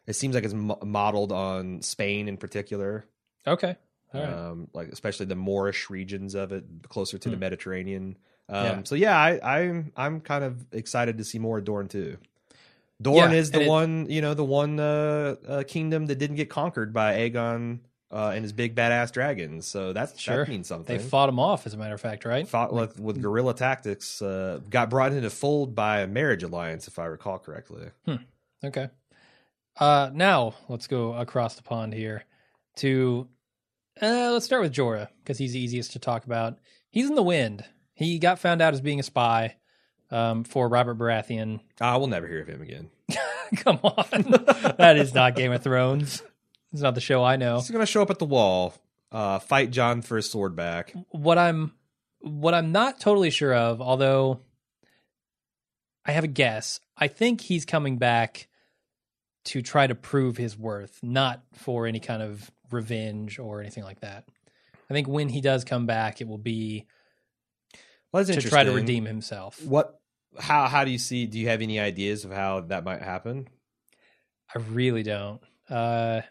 it seems like it's mo- modeled on Spain in particular, Okay. All right. um, like especially the Moorish regions of it, closer to the Hmm. Mediterranean. Um, Yeah. So yeah, I, I'm I'm kind of excited to see more of Dorne too. Dorne Yeah, is the it- one you know the one uh, uh, kingdom that didn't get conquered by Aegon uh, and his big badass dragons. So that's Sure. that means something. They fought him off, as a matter of fact, right? fought with, with guerrilla tactics, uh, got brought into fold by a marriage alliance, if I recall correctly. Okay. Uh, now let's go across the pond here to. Uh, let's start with Jorah because he's the easiest to talk about. He's in the wind. He got found out as being a spy um, for Robert Baratheon. I will never hear of him again. [laughs] Come on, [laughs] that is not Game of Thrones. It's not the show I know. He's going to show up at the wall, uh, fight Jon for his sword back. What I'm, what I'm not totally sure of, although I have a guess. I think he's coming back to try to prove his worth, not for any kind of revenge or anything like that. I think when he does come back, it will be Well, to try to redeem himself. What? How? How do you see? Do you have any ideas of how that might happen? I really don't. Uh,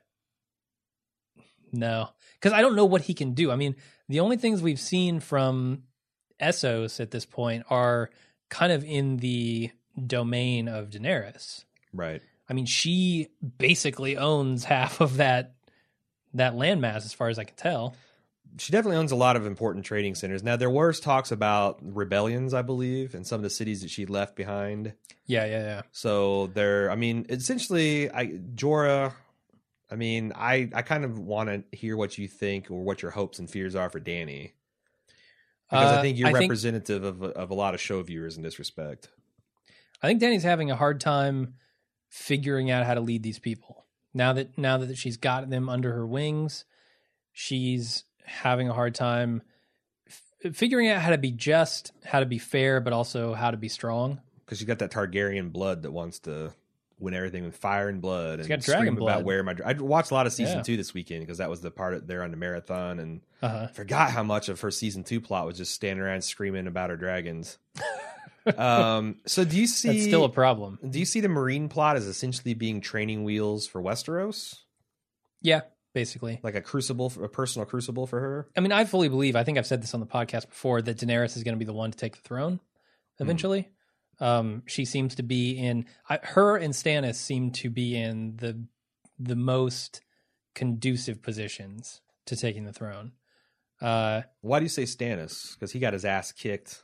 no, because I don't know what he can do. I mean, the only things we've seen from Essos at this point are kind of in the domain of Daenerys. Right. I mean, she basically owns half of that that landmass, as far as I can tell. She definitely owns a lot of important trading centers. Now there was talks about rebellions, I believe, in some of the cities that she left behind. Yeah, yeah, yeah. So there, I mean, essentially, I Jorah. I mean, I I kind of want to hear what you think or what your hopes and fears are for Danny, because I Uh, think you're I think- representative of of a lot of show viewers in this respect. I think Danny's having a hard time figuring out how to lead these people. Now that now that she's got them under her wings, she's having a hard time f- figuring out how to be just, how to be fair, but also how to be strong. because you got that Targaryen blood that wants to win everything with fire and blood and got dragon scream about where my. I watched a lot of season Yeah. two this weekend because that was the part of, there on the marathon, and Uh-huh. Forgot how much of her season two plot was just standing around screaming about her dragons. [laughs] um. So do you see? [laughs] That's still a problem. do you see the Meereen plot as essentially being training wheels for Westeros, Yeah, basically. like a crucible, for, a personal crucible for her? I mean, I fully believe, I think I've said this on the podcast before, that Daenerys is going to be the one to take the throne eventually. Um, she seems to be in, I, her and Stannis seem to be in the the most conducive positions to taking the throne. Uh, Why do you say Stannis? Because he got his ass kicked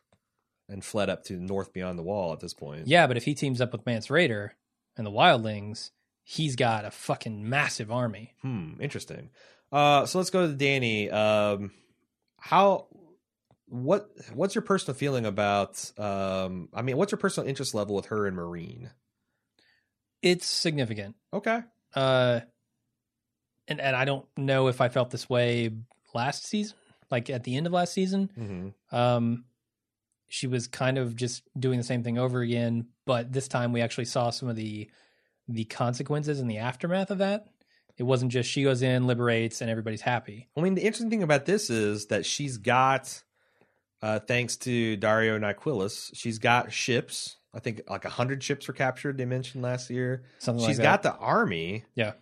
and fled up to the north beyond the wall at this point. yeah, but if he teams up with Mance Rayder and the Wildlings, he's got a fucking massive army. Hmm, interesting. Uh, so let's go to Danny. Um, how, what, what's your personal feeling about? Um, I mean, what's your personal interest level with her and Meereen? It's significant. Okay, Uh, and and I don't know if I felt this way last season, like at the end of last season. mm-hmm. Um, she was kind of just doing the same thing over again, but this time we actually saw some of the the consequences and the aftermath of that. It wasn't just she goes in, liberates, and everybody's happy. I mean, the interesting thing about this is that she's got, uh, thanks to Dario Nyquilis, she's got ships. I think like a hundred ships were captured. They mentioned last year. Something She's like got the army. Yeah.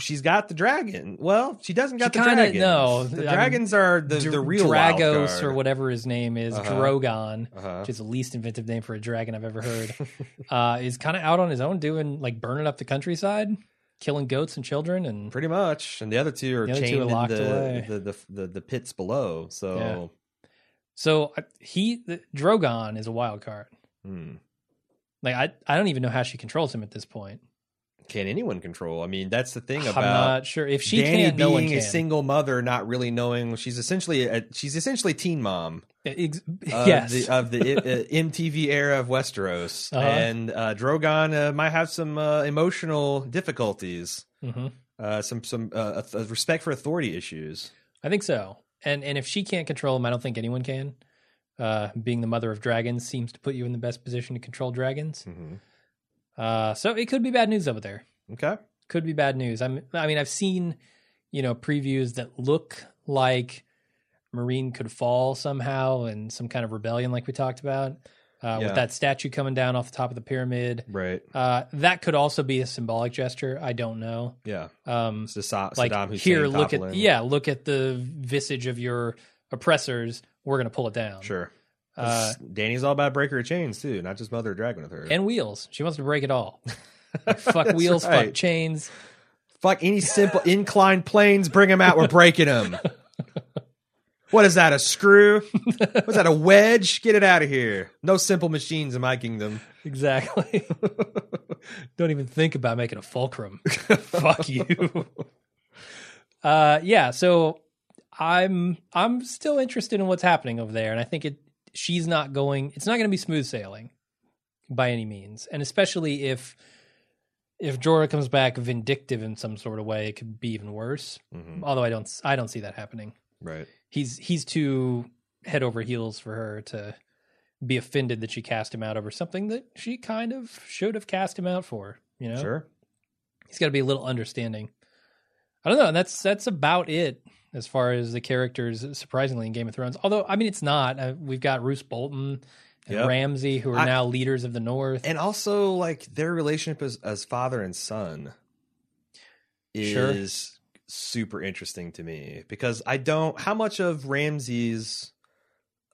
She's got the dragon. Well, she doesn't got She the dragons. no, the I mean, dragons are the, Dr- the real Dragos or whatever his name is, Uh-huh. Drogon, Uh-huh. which is the least inventive name for a dragon I've ever heard. [laughs] uh, is kind of out on his own, doing like burning up the countryside, killing goats and children, and Pretty much, and the other two are The other two chained are in the, away. the, the the the pits below. So, Yeah. so he the, Drogon is a wild card. hmm. Like I, I don't even know how she controls him at this point. Can anyone control? I mean, that's the thing about I'm not sure if she Danny can't. No one being can. a single mother, not really knowing. She's essentially a, she's essentially teen mom. Ex- Of yes, the, of the uh, [laughs] MTV era of Westeros, Uh-huh. and uh, Drogon uh, might have some uh, emotional difficulties, hmm uh, some some uh, respect for authority issues. I think so. And and if she can't control him, I don't think anyone can. Uh, being the mother of dragons seems to put you in the best position to control dragons. hmm Uh, so it could be bad news over there. Okay, Could be bad news. I'm, I mean, I've seen, you know, previews that look like Meereen could fall somehow and some kind of rebellion, like we talked about, uh, Yeah. with that statue coming down off the top of the pyramid. right, Uh, that could also be a symbolic gesture. I don't know. yeah. Um, So Sa- like Saddam Hussein here, look at yeah, look at the visage of your oppressors. We're gonna pull it down. sure. Uh, Danny's all about breaker of chains too, not just mother of dragon with her. and wheels. She wants to break it all. [laughs] Fuck wheels. right. Fuck chains. Fuck any simple inclined planes, bring them out. We're breaking them. [laughs] What is that? A screw? Was that a wedge? Get it out of here. No simple machines in my kingdom. Exactly. [laughs] Don't even think about making a fulcrum. Fuck you. Uh, yeah. So I'm I'm still interested in what's happening over there, and I think it. She's not going. It's not going to be smooth sailing by any means, and especially if if Jorah comes back vindictive in some sort of way, it could be even worse. Mhm. Although I don't I don't see that happening. Right. He's he's too head over heels for her to be offended that she cast him out over something that she kind of should have cast him out for. You know, Sure. he's got to be a little understanding. I don't know. And that's that's about it as far as the characters. Surprisingly, in Game of Thrones, although I mean it's not. Uh, we've got Roose Bolton and Yep. Ramsay, who are I- now leaders of the North. And also, like their relationship as, as father and son Sure. is super interesting to me because I don't. How much of Ramsay's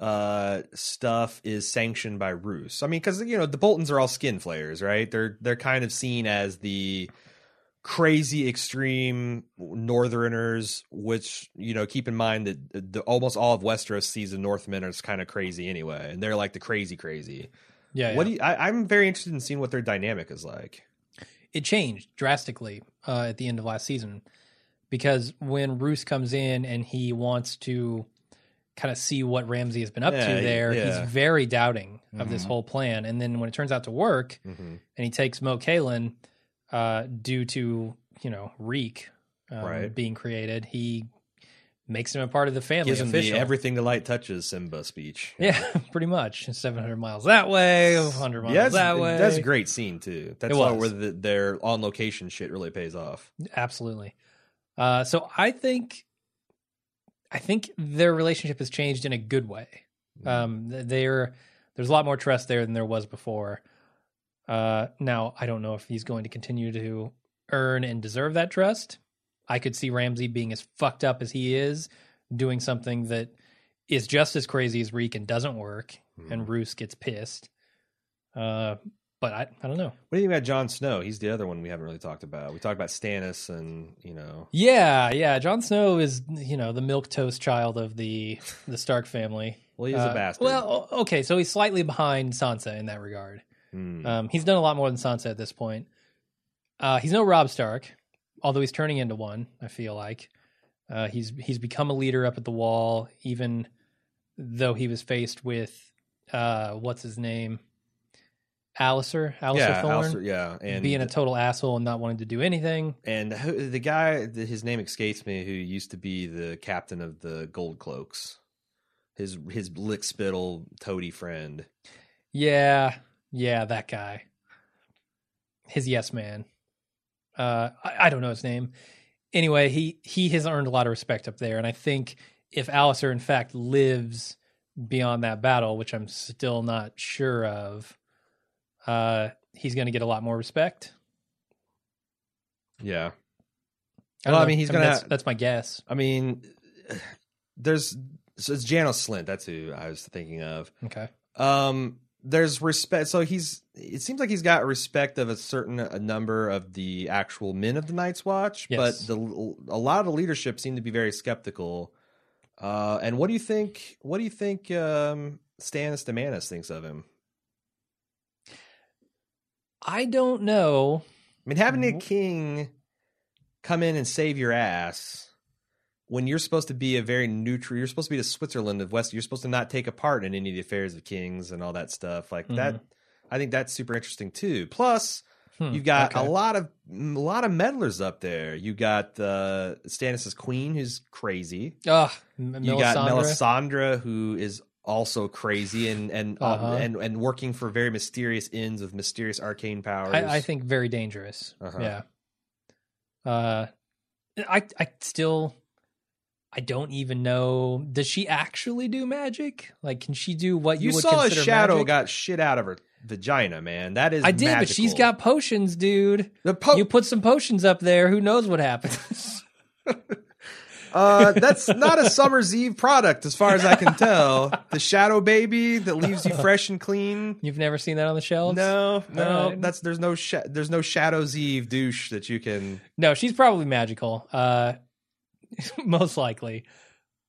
uh stuff is sanctioned by Roose? I mean, because you know the Boltons are all skin flayers, right? They're they're kind of seen as the crazy extreme northerners which you know keep in mind that the, almost all of westeros sees the northmen as kind of crazy anyway and they're like the crazy crazy yeah, what yeah. do you, I, I'm very interested in seeing what their dynamic is like. it changed drastically uh, at the end of last season because when Roose comes in and he wants to kind of see what Ramsay has been up Yeah, to there. yeah. He's very doubting of this Mhm. whole plan. And then when it turns out to work Mhm. and he takes Moat Cailin uh, due to, you know, Reek um, Right. being created, he makes him a part of the family. Gives him the official. everything the light touches Simba speech. [laughs] Yeah, pretty much. 700 miles that way, 100 miles Yeah, that way. that's a great scene too. That's where the, their on location shit really pays off. Absolutely. Uh, so I think, I think their relationship has changed in a good way. Um, they're there's a lot more trust there than there was before. Uh, now I don't know if he's going to continue to earn and deserve that trust. I could see Ramsay being as fucked up as he is, doing something that is just as crazy as Reek and doesn't work, and Roose gets pissed. Uh, but I, I don't know. What do you think about Jon Snow? He's the other one we haven't really talked about. We talked about Stannis and you know Yeah, yeah. Jon Snow is, you know, the milk toast child of the the Stark family. [laughs] well he's Uh, a bastard. Well, okay, so he's slightly behind Sansa in that regard. Hmm. Um, he's done a lot more than Sansa at this point. Uh, he's no Robb Stark, although he's turning into one. I feel like uh, he's he's become a leader up at the Wall, even though he was faced with uh, what's his name, Alistair, Alistair yeah, Thorne, Alistair- yeah, and being a total asshole and not wanting to do anything. and who, the guy, the, his name escapes me, who used to be the captain of the Gold Cloaks, his his lick spittle toady friend. Yeah, yeah, that guy. His yes man. Uh, I, I don't know his name. Anyway, he he has earned a lot of respect up there, and I think if Alistair in fact lives beyond that battle, which I'm still not sure of, uh, he's going to get a lot more respect. Yeah, I Well, I know. mean, he's gonna- That's, that's my guess. I mean, there's so it's Janos Slynt. That's who I was thinking of. Okay. Um, there's respect. So he's. It seems like he's got respect of a certain a number of the actual men of the Night's Watch, Yes. but the a lot of the leadership seem to be very skeptical. Uh, and what do you think? What do you think? Um, Stannis Demanus thinks of him. I don't know. I mean, having a king come in and save your ass when you're supposed to be a very neutral, you're supposed to be the Switzerland of West. You're supposed to not take a part in any of the affairs of kings and all that stuff like that. I think that's super interesting too. Plus, Hmm, you've got okay. a lot of a lot of meddlers up there. You got uh, Stannis's queen, who's crazy. Ugh, M- You got Melisandre. Who is also crazy and and uh, Uh-huh. and and working for very mysterious ends with mysterious arcane powers. I, I think very dangerous. Uh-huh. Yeah. Uh, I I still I don't even know. Does she actually do magic? Like, can she do what you, you saw a shadow magic? got shit out of her vagina, man. That is I did, but she's got potions, dude. the po- you put some potions up there. Who knows what happens? [laughs] uh, that's not a summer's eve product, as far as I can tell. The shadow baby that leaves you fresh and clean. You've never seen that on the shelves? No, no, that's there's no sh- there's no Shadow's Eve douche that you can. No, she's probably magical. Uh, [laughs] most likely.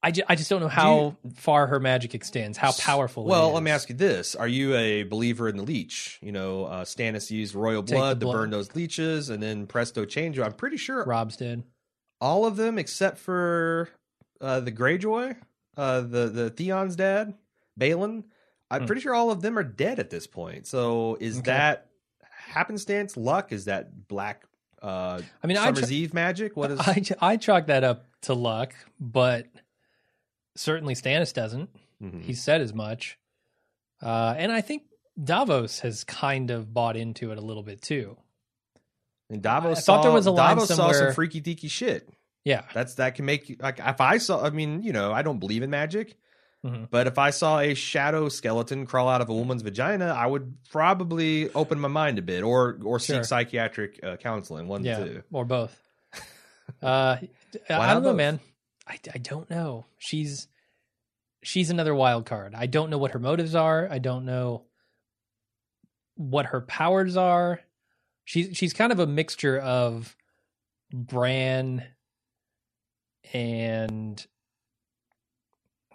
I, ju- I just don't know how far her magic extends, how powerful. it Well, let me ask you this: Are you a believer in the leech? You know, uh, Stannis used royal the blood to burn those leeches, and then presto change. I'm pretty sure Robb's did. all of them except for uh, the Greyjoy, uh, the the Theon's dad, Balon. I'm Hmm. pretty sure all of them are dead at this point. So is Okay. that happenstance luck? Is that black? Uh, I mean, I Summer's Eve magic. What is? I, I chalk that up to luck, but certainly Stannis doesn't. Mhm. He said as much. Uh, and I think Davos has kind of bought into it a little bit too. And Davos I thought there saw- was a line Davos saw some freaky deaky shit. Yeah. That's that can make you like if I saw. I mean, you know, I don't believe in magic, Mhm. but if I saw a shadow skeleton crawl out of a woman's vagina, I would probably open my mind a bit, or or Sure. seek psychiatric uh, counseling. One Yeah. two. Or both. [laughs] Uh, I don't know, both? man. I, I don't know. She's she's another wild card. I don't know what her motives are. I don't know what her powers are. She's she's kind of a mixture of Bran and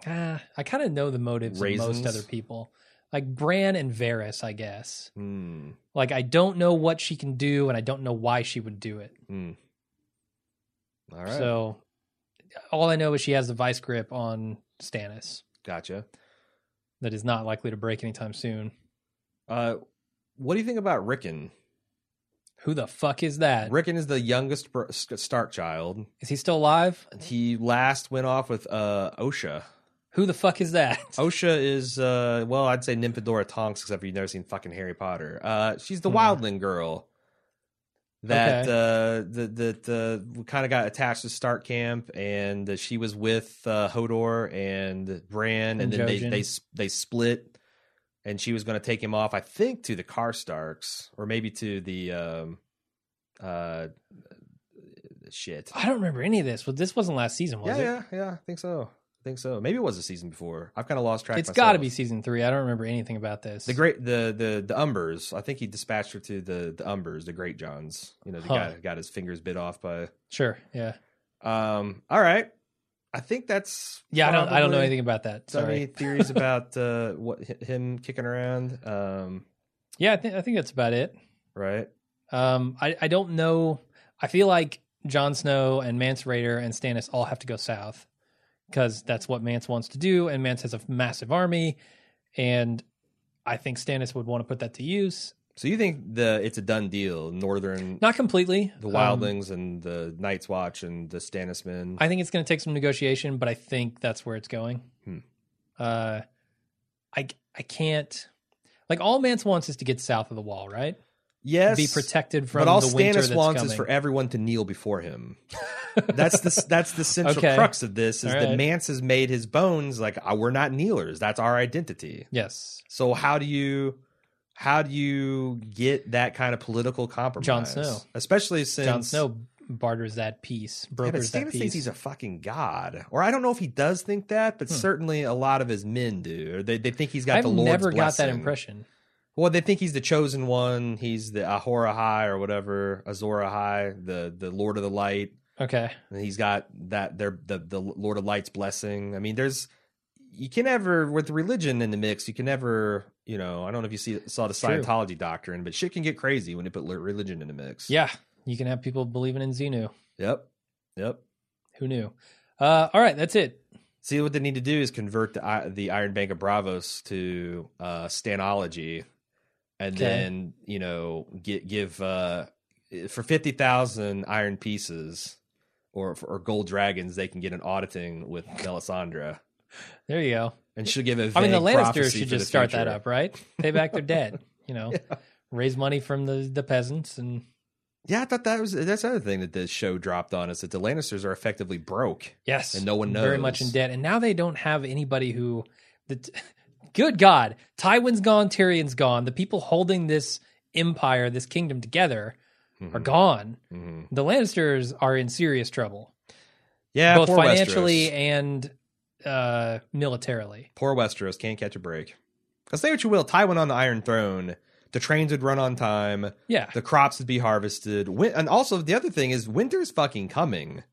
ah, I kind of know the motives of most other people. Like Bran and Varys, I guess. Hmm. Like I don't know what she can do and I don't know why she would do it. Hmm. All right. So all I know is she has the vice grip on Stannis Gotcha. that is not likely to break anytime soon. Uh, what do you think about Rickon? Who the fuck is that? Rickon is the youngest Stark child. Is he still alive? He last went off with uh, Osha. Who the fuck is that? [laughs] Osha is, uh, well, I'd say Nymphadora Tonks, except you've never seen fucking Harry Potter. Uh, she's the Hmm. Wildling girl that Okay. uh, that that uh, kind of got attached to Stark camp, and uh, she was with uh, Hodor and Bran, and, And then they Jojen. they they split, and she was going to take him off, I think, to the Karstarks or maybe to the um, uh, shit. I don't remember any of this. Well, this wasn't last season, was Yeah, it? yeah, yeah. I think so. I think so. Maybe it was a season before. I've kind of lost track. It's got to be season three. I don't remember anything about this. The great the the the Umbers. I think he dispatched her to the the Umbers, the Great Johns. You know, the Huh. guy who got his fingers bit off by. Sure. Yeah. Um. All right. I think that's. Yeah. I don't. I don't know anything about that. So any Sorry. theories [laughs] about uh, what him kicking around? Um. Yeah. I think. I think that's about it. Right. Um. I. I don't know. I feel like Jon Snow and Mance Rayder and Stannis all have to go south because that's what Mance wants to do, and Mance has a massive army, and I think Stannis would want to put that to use. So you think the it's a done deal? Northern, Not completely. the Um, Wildlings and the Night's Watch and the Stannis men. I think it's going to take some negotiation, but I think that's where it's going. Hmm. Uh, I I can't like all Mance wants is to get south of the wall, right? Yes, Be protected from but all the winter Stannis wants coming. is for everyone to kneel before him. [laughs] that's the that's the central Okay. crux of this is All that right. Mance has made his bones like uh, we're not kneelers. That's our identity. yes, So how do you how do you get that kind of political compromise? Jon Snow. especially since Jon Snow barters that peace, Yeah, but brokers that peace. thinks he's a fucking god, or I don't know if he does think that, but Hmm. certainly a lot of his men do. Or they they think he's got I've the Lord's never got that blessing. impression. Well, they think he's the chosen one. He's the Ahura High or whatever, Azor Ahai, the the Lord of the Light. Okay, And he's got that they're the the Lord of Light's blessing. I mean, there's you can never with religion in the mix. You can never, you know, I don't know if you see saw the True. Scientology doctrine, but shit can get crazy when you put religion in the mix. yeah, you can have people believing in Xenu. Yep. Yep. Who knew? Uh, all right, that's it. See what they need to do is convert the the Iron Bank of Braavos to uh, Stanology, and Okay. then you know get, give uh, for fifty thousand iron pieces or or gold dragons, they can get an auditing with Melisandre, There you go. and she'll give a. I mean, the Lannisters should just start that up, right? Pay back their debt. You know, [laughs] raise money from the the peasants and Yeah, I thought that was that's the other thing that this show dropped on us that the Lannisters are effectively broke. Yes, And no one knows Very much in debt, and now they don't have anybody who. The, good God, Tywin's gone, Tyrion's gone. The people holding this empire, this kingdom together, are gone. hmm The Lannisters are in serious trouble, Yeah, both financially Westeros. and uh, militarily. Poor Westeros can't catch a break. Because say what you will, Tywin on the Iron Throne, the trains would run on time, Yeah, the crops would be harvested, and also the other thing is winter's fucking coming,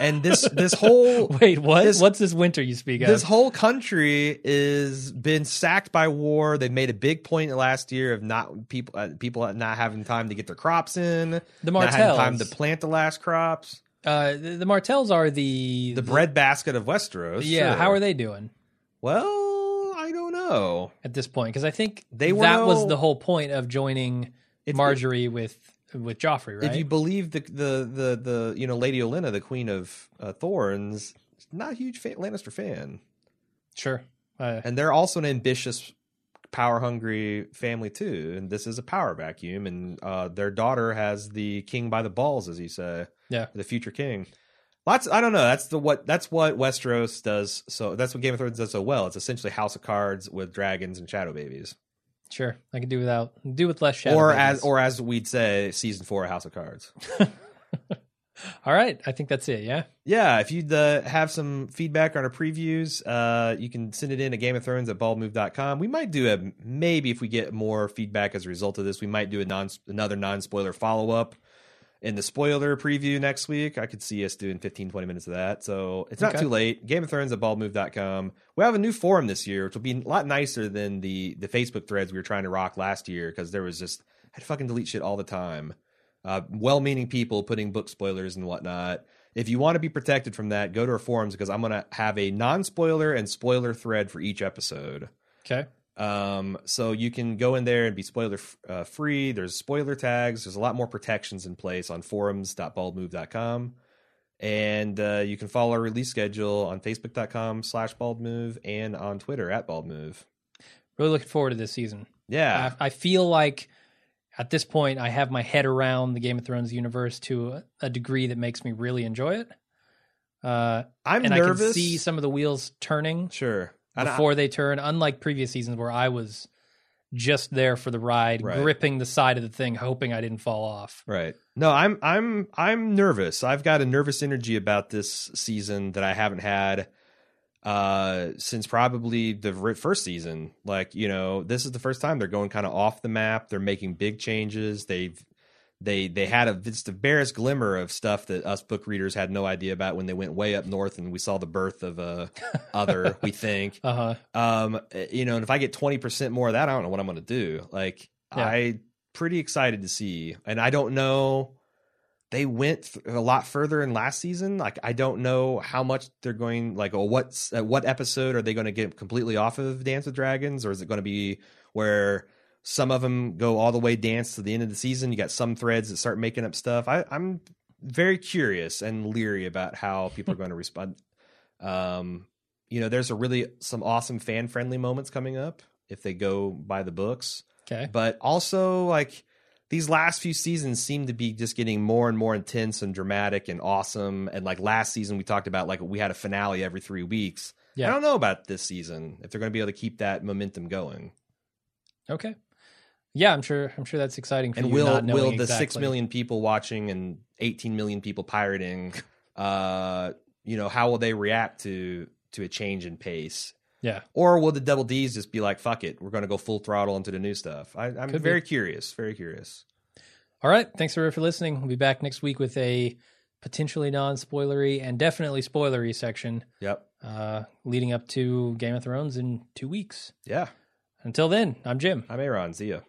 and this [laughs] this whole Wait, what? This- What's this winter you speak of? this whole country is been sacked by war. They made a big point last year of not people uh, people not having time to get their crops in, the not having time to plant the last crops. uh, the, the Martells are the The breadbasket of Westeros. Yeah, sure. how are they doing Well, I don't know. at this point? Because I think They were that was the whole point of joining Margaery with with Joffrey, right? If you believe the the the the you know Lady Olenna, the Queen of uh, Thorns, not a huge fan, Lannister fan, sure. Uh, and they're also an ambitious, power hungry family too. And this is a power vacuum, and uh, their daughter has the king by the balls, as you say, Yeah. the future king. Lots, I don't know. That's the what that's what Westeros does. So that's what Game of Thrones does so well. It's essentially House of Cards with dragons and shadow babies, Sure, I could do without do with less shadow. or as or as we'd say, season four of House of Cards. [laughs] all right, I think that's it. Yeah, Yeah, if you'd uh, have some feedback on our previews, uh, you can send it in at Game of Thrones at baldmove.com. We might do a maybe if we get more feedback as a result of this, we might do a non another non spoiler follow up in the spoiler preview next week. I could see us doing 15, 20 minutes of that. So it's not Okay. too late. Game of Thrones at baldmove.com. We have a new forum this year, which will be a lot nicer than the the Facebook threads we were trying to rock last year because there was just I had to fucking delete shit all the time. Uh, well-meaning people putting book spoilers and whatnot. if you want to be protected from that, go to our forums because I'm going to have a non-spoiler and spoiler thread for each episode. Okay. Um, so you can go in there and be spoiler f- uh, free. There's spoiler tags. There's a lot more protections in place on forums.baldmove.com. And uh, you can follow our release schedule on facebook.com slash baldmove and on Twitter at baldmove. Really looking forward to this season. Yeah. I, I feel like at this point I have my head around the Game of Thrones universe to a, a degree that makes me really enjoy it. Uh, I'm and nervous. I can see some of the wheels turning sure. And I- before they turn, unlike previous seasons where I was just there for the ride, Right. gripping the side of the thing, hoping I didn't fall off. Right. No, I'm I'm I'm nervous. I've got a nervous energy about this season that I haven't had uh since probably the first season. Like, you know, this is the first time they're going kind of off the map. They're making big changes. They've they they had a just the barest glimmer of stuff that us book readers had no idea about when they went way up north and we saw the birth of a [laughs] other, we think. Uh huh. Um, you know, and if I get twenty percent more of that, I don't know what I'm going to do. Like, Yeah. I pretty excited to see, and I don't know. They went th- a lot further in last season. Like, I don't know how much they're going. Like, or what's uh, what episode are they going to get completely off of Dance with Dragons, or is it going to be where some of them go all the way dance to the end of the season? You got some threads that start making up stuff. I, I'm very curious and leery about how people are [laughs] going to respond. Um, you know, there's a really some awesome fan friendly moments coming up if they go by the books. Okay. But also like these last few seasons seem to be just getting more and more intense and dramatic and awesome. And like last season we talked about like we had a finale every three weeks. Yeah. I don't know about this season if they're going to be able to keep that momentum going. Okay. Yeah, I'm sure. I'm sure that's exciting for And you. will will the exactly. six million people watching and eighteen million people pirating, uh, you know, how will they react to to a change in pace? Yeah. Or will the double D's just be like, fuck it, we're going to go full throttle into the new stuff? I, I'm Could very be. curious, very curious. All right. Thanks for for listening. We'll be back next week with a potentially non-spoilery and definitely spoilery section Yep. uh, leading up to Game of Thrones in two weeks. Yeah. Until then, I'm Jim. I'm Aaron. See ya.